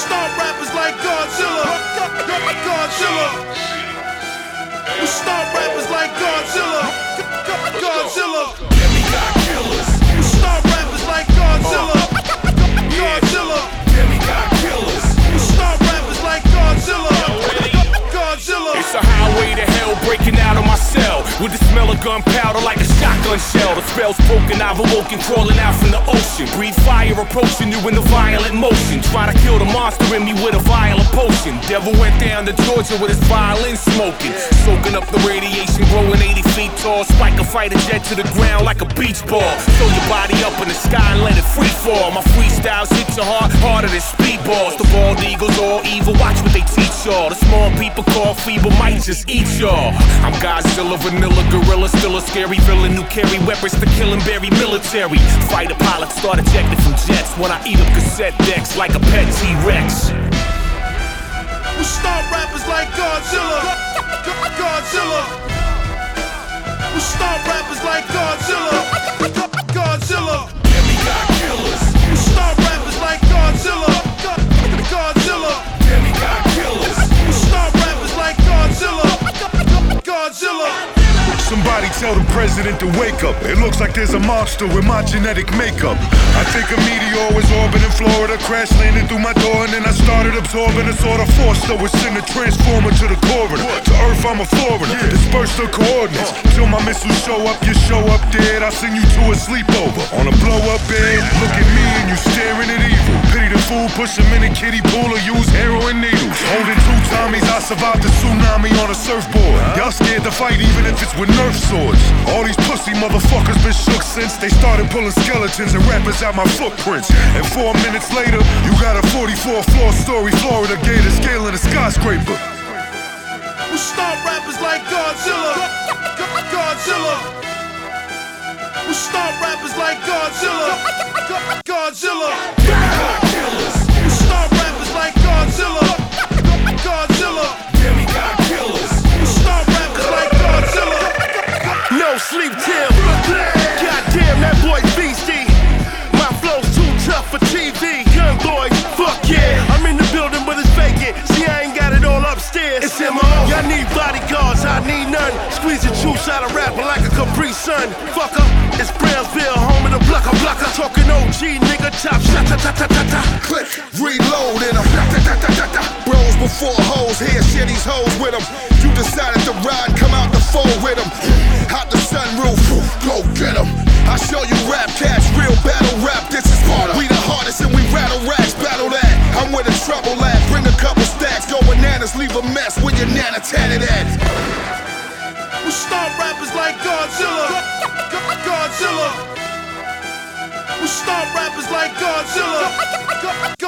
stomp rappers like Godzilla. Godzilla. We stomp rappers like Godzilla. With the smell of gunpowder like a shotgun shell. The spell's broken, I've awoken, crawling out from the ocean. Breathe fire approaching you in a violent motion. Try to kill the monster in me with a violent potion. Devil went down to Georgia with his violin smoking. Soaking up the radiation, growing 80 tall Spike a fighter jet to the ground like a beach ball. Throw your body up in the sky and let it free fall. My freestyles hit your heart harder than speedballs. The bald eagles all evil, watch what they teach y'all. The small people call feeble might just eat y'all. I'm Godzilla, vanilla, gorilla, still a scary villain Who carry weapons to kill and bury military. Fighter pilots start ejecting from jets When I eat up cassette decks like a pet T-Rex. We stop rappers like. Godzilla. Somebody tell the president to wake up. It looks like there's a monster with my genetic makeup. I think a meteor was orbiting Florida, crash landed through my door, and then I started absorbing a sort of force that would send a transformer to the corridor. To Earth, I'm a foreigner. Disperse the coordinates till my missiles show up. You show up dead, I'll send you to a sleepover on a blow up bed. Look at me and you staring at evil. Fool, push him in a kiddie pool or use heroin needles. Holding two Tommies, I survived the tsunami on a surfboard. Y'all scared to fight even if it's with Nerf swords. All these pussy motherfuckers been shook since they started pulling skeletons and rappers out my footprints. And four minutes later, you got a 44 floor story Florida gator scaling a skyscraper. We stop rappers like Godzilla. Godzilla. We stop rappers like Godzilla. Godzilla. Godzilla. Godzilla. demigod killers We stop rappers like Godzilla. No sleep till Goddamn, that boy's beastie. My flow's too tough for TV. Young boy, fuck yeah. I'm in the building, but it's vacant. See, I ain't got it all upstairs. It's MO. Y'all need bodyguards, I need none. Squeeze the juice out of rapping like a Capri Sun. Fucker, it's Brownsville, home of the blocker blocker. Talking OG, nigga, top shot, ta ta ta ta Before hoes, here, share these hoes with them. You decided to ride, come out the fold with them. Out the sunroof, go get them. I show you rap cats, real battle rap. This is Sparta. We the hardest and we rattle racks, battle that. I'm where the trouble at. Bring a couple stacks, go bananas, leave a mess with your nana tatted at. We stop rappers like Godzilla. Godzilla. We stop rappers like Godzilla.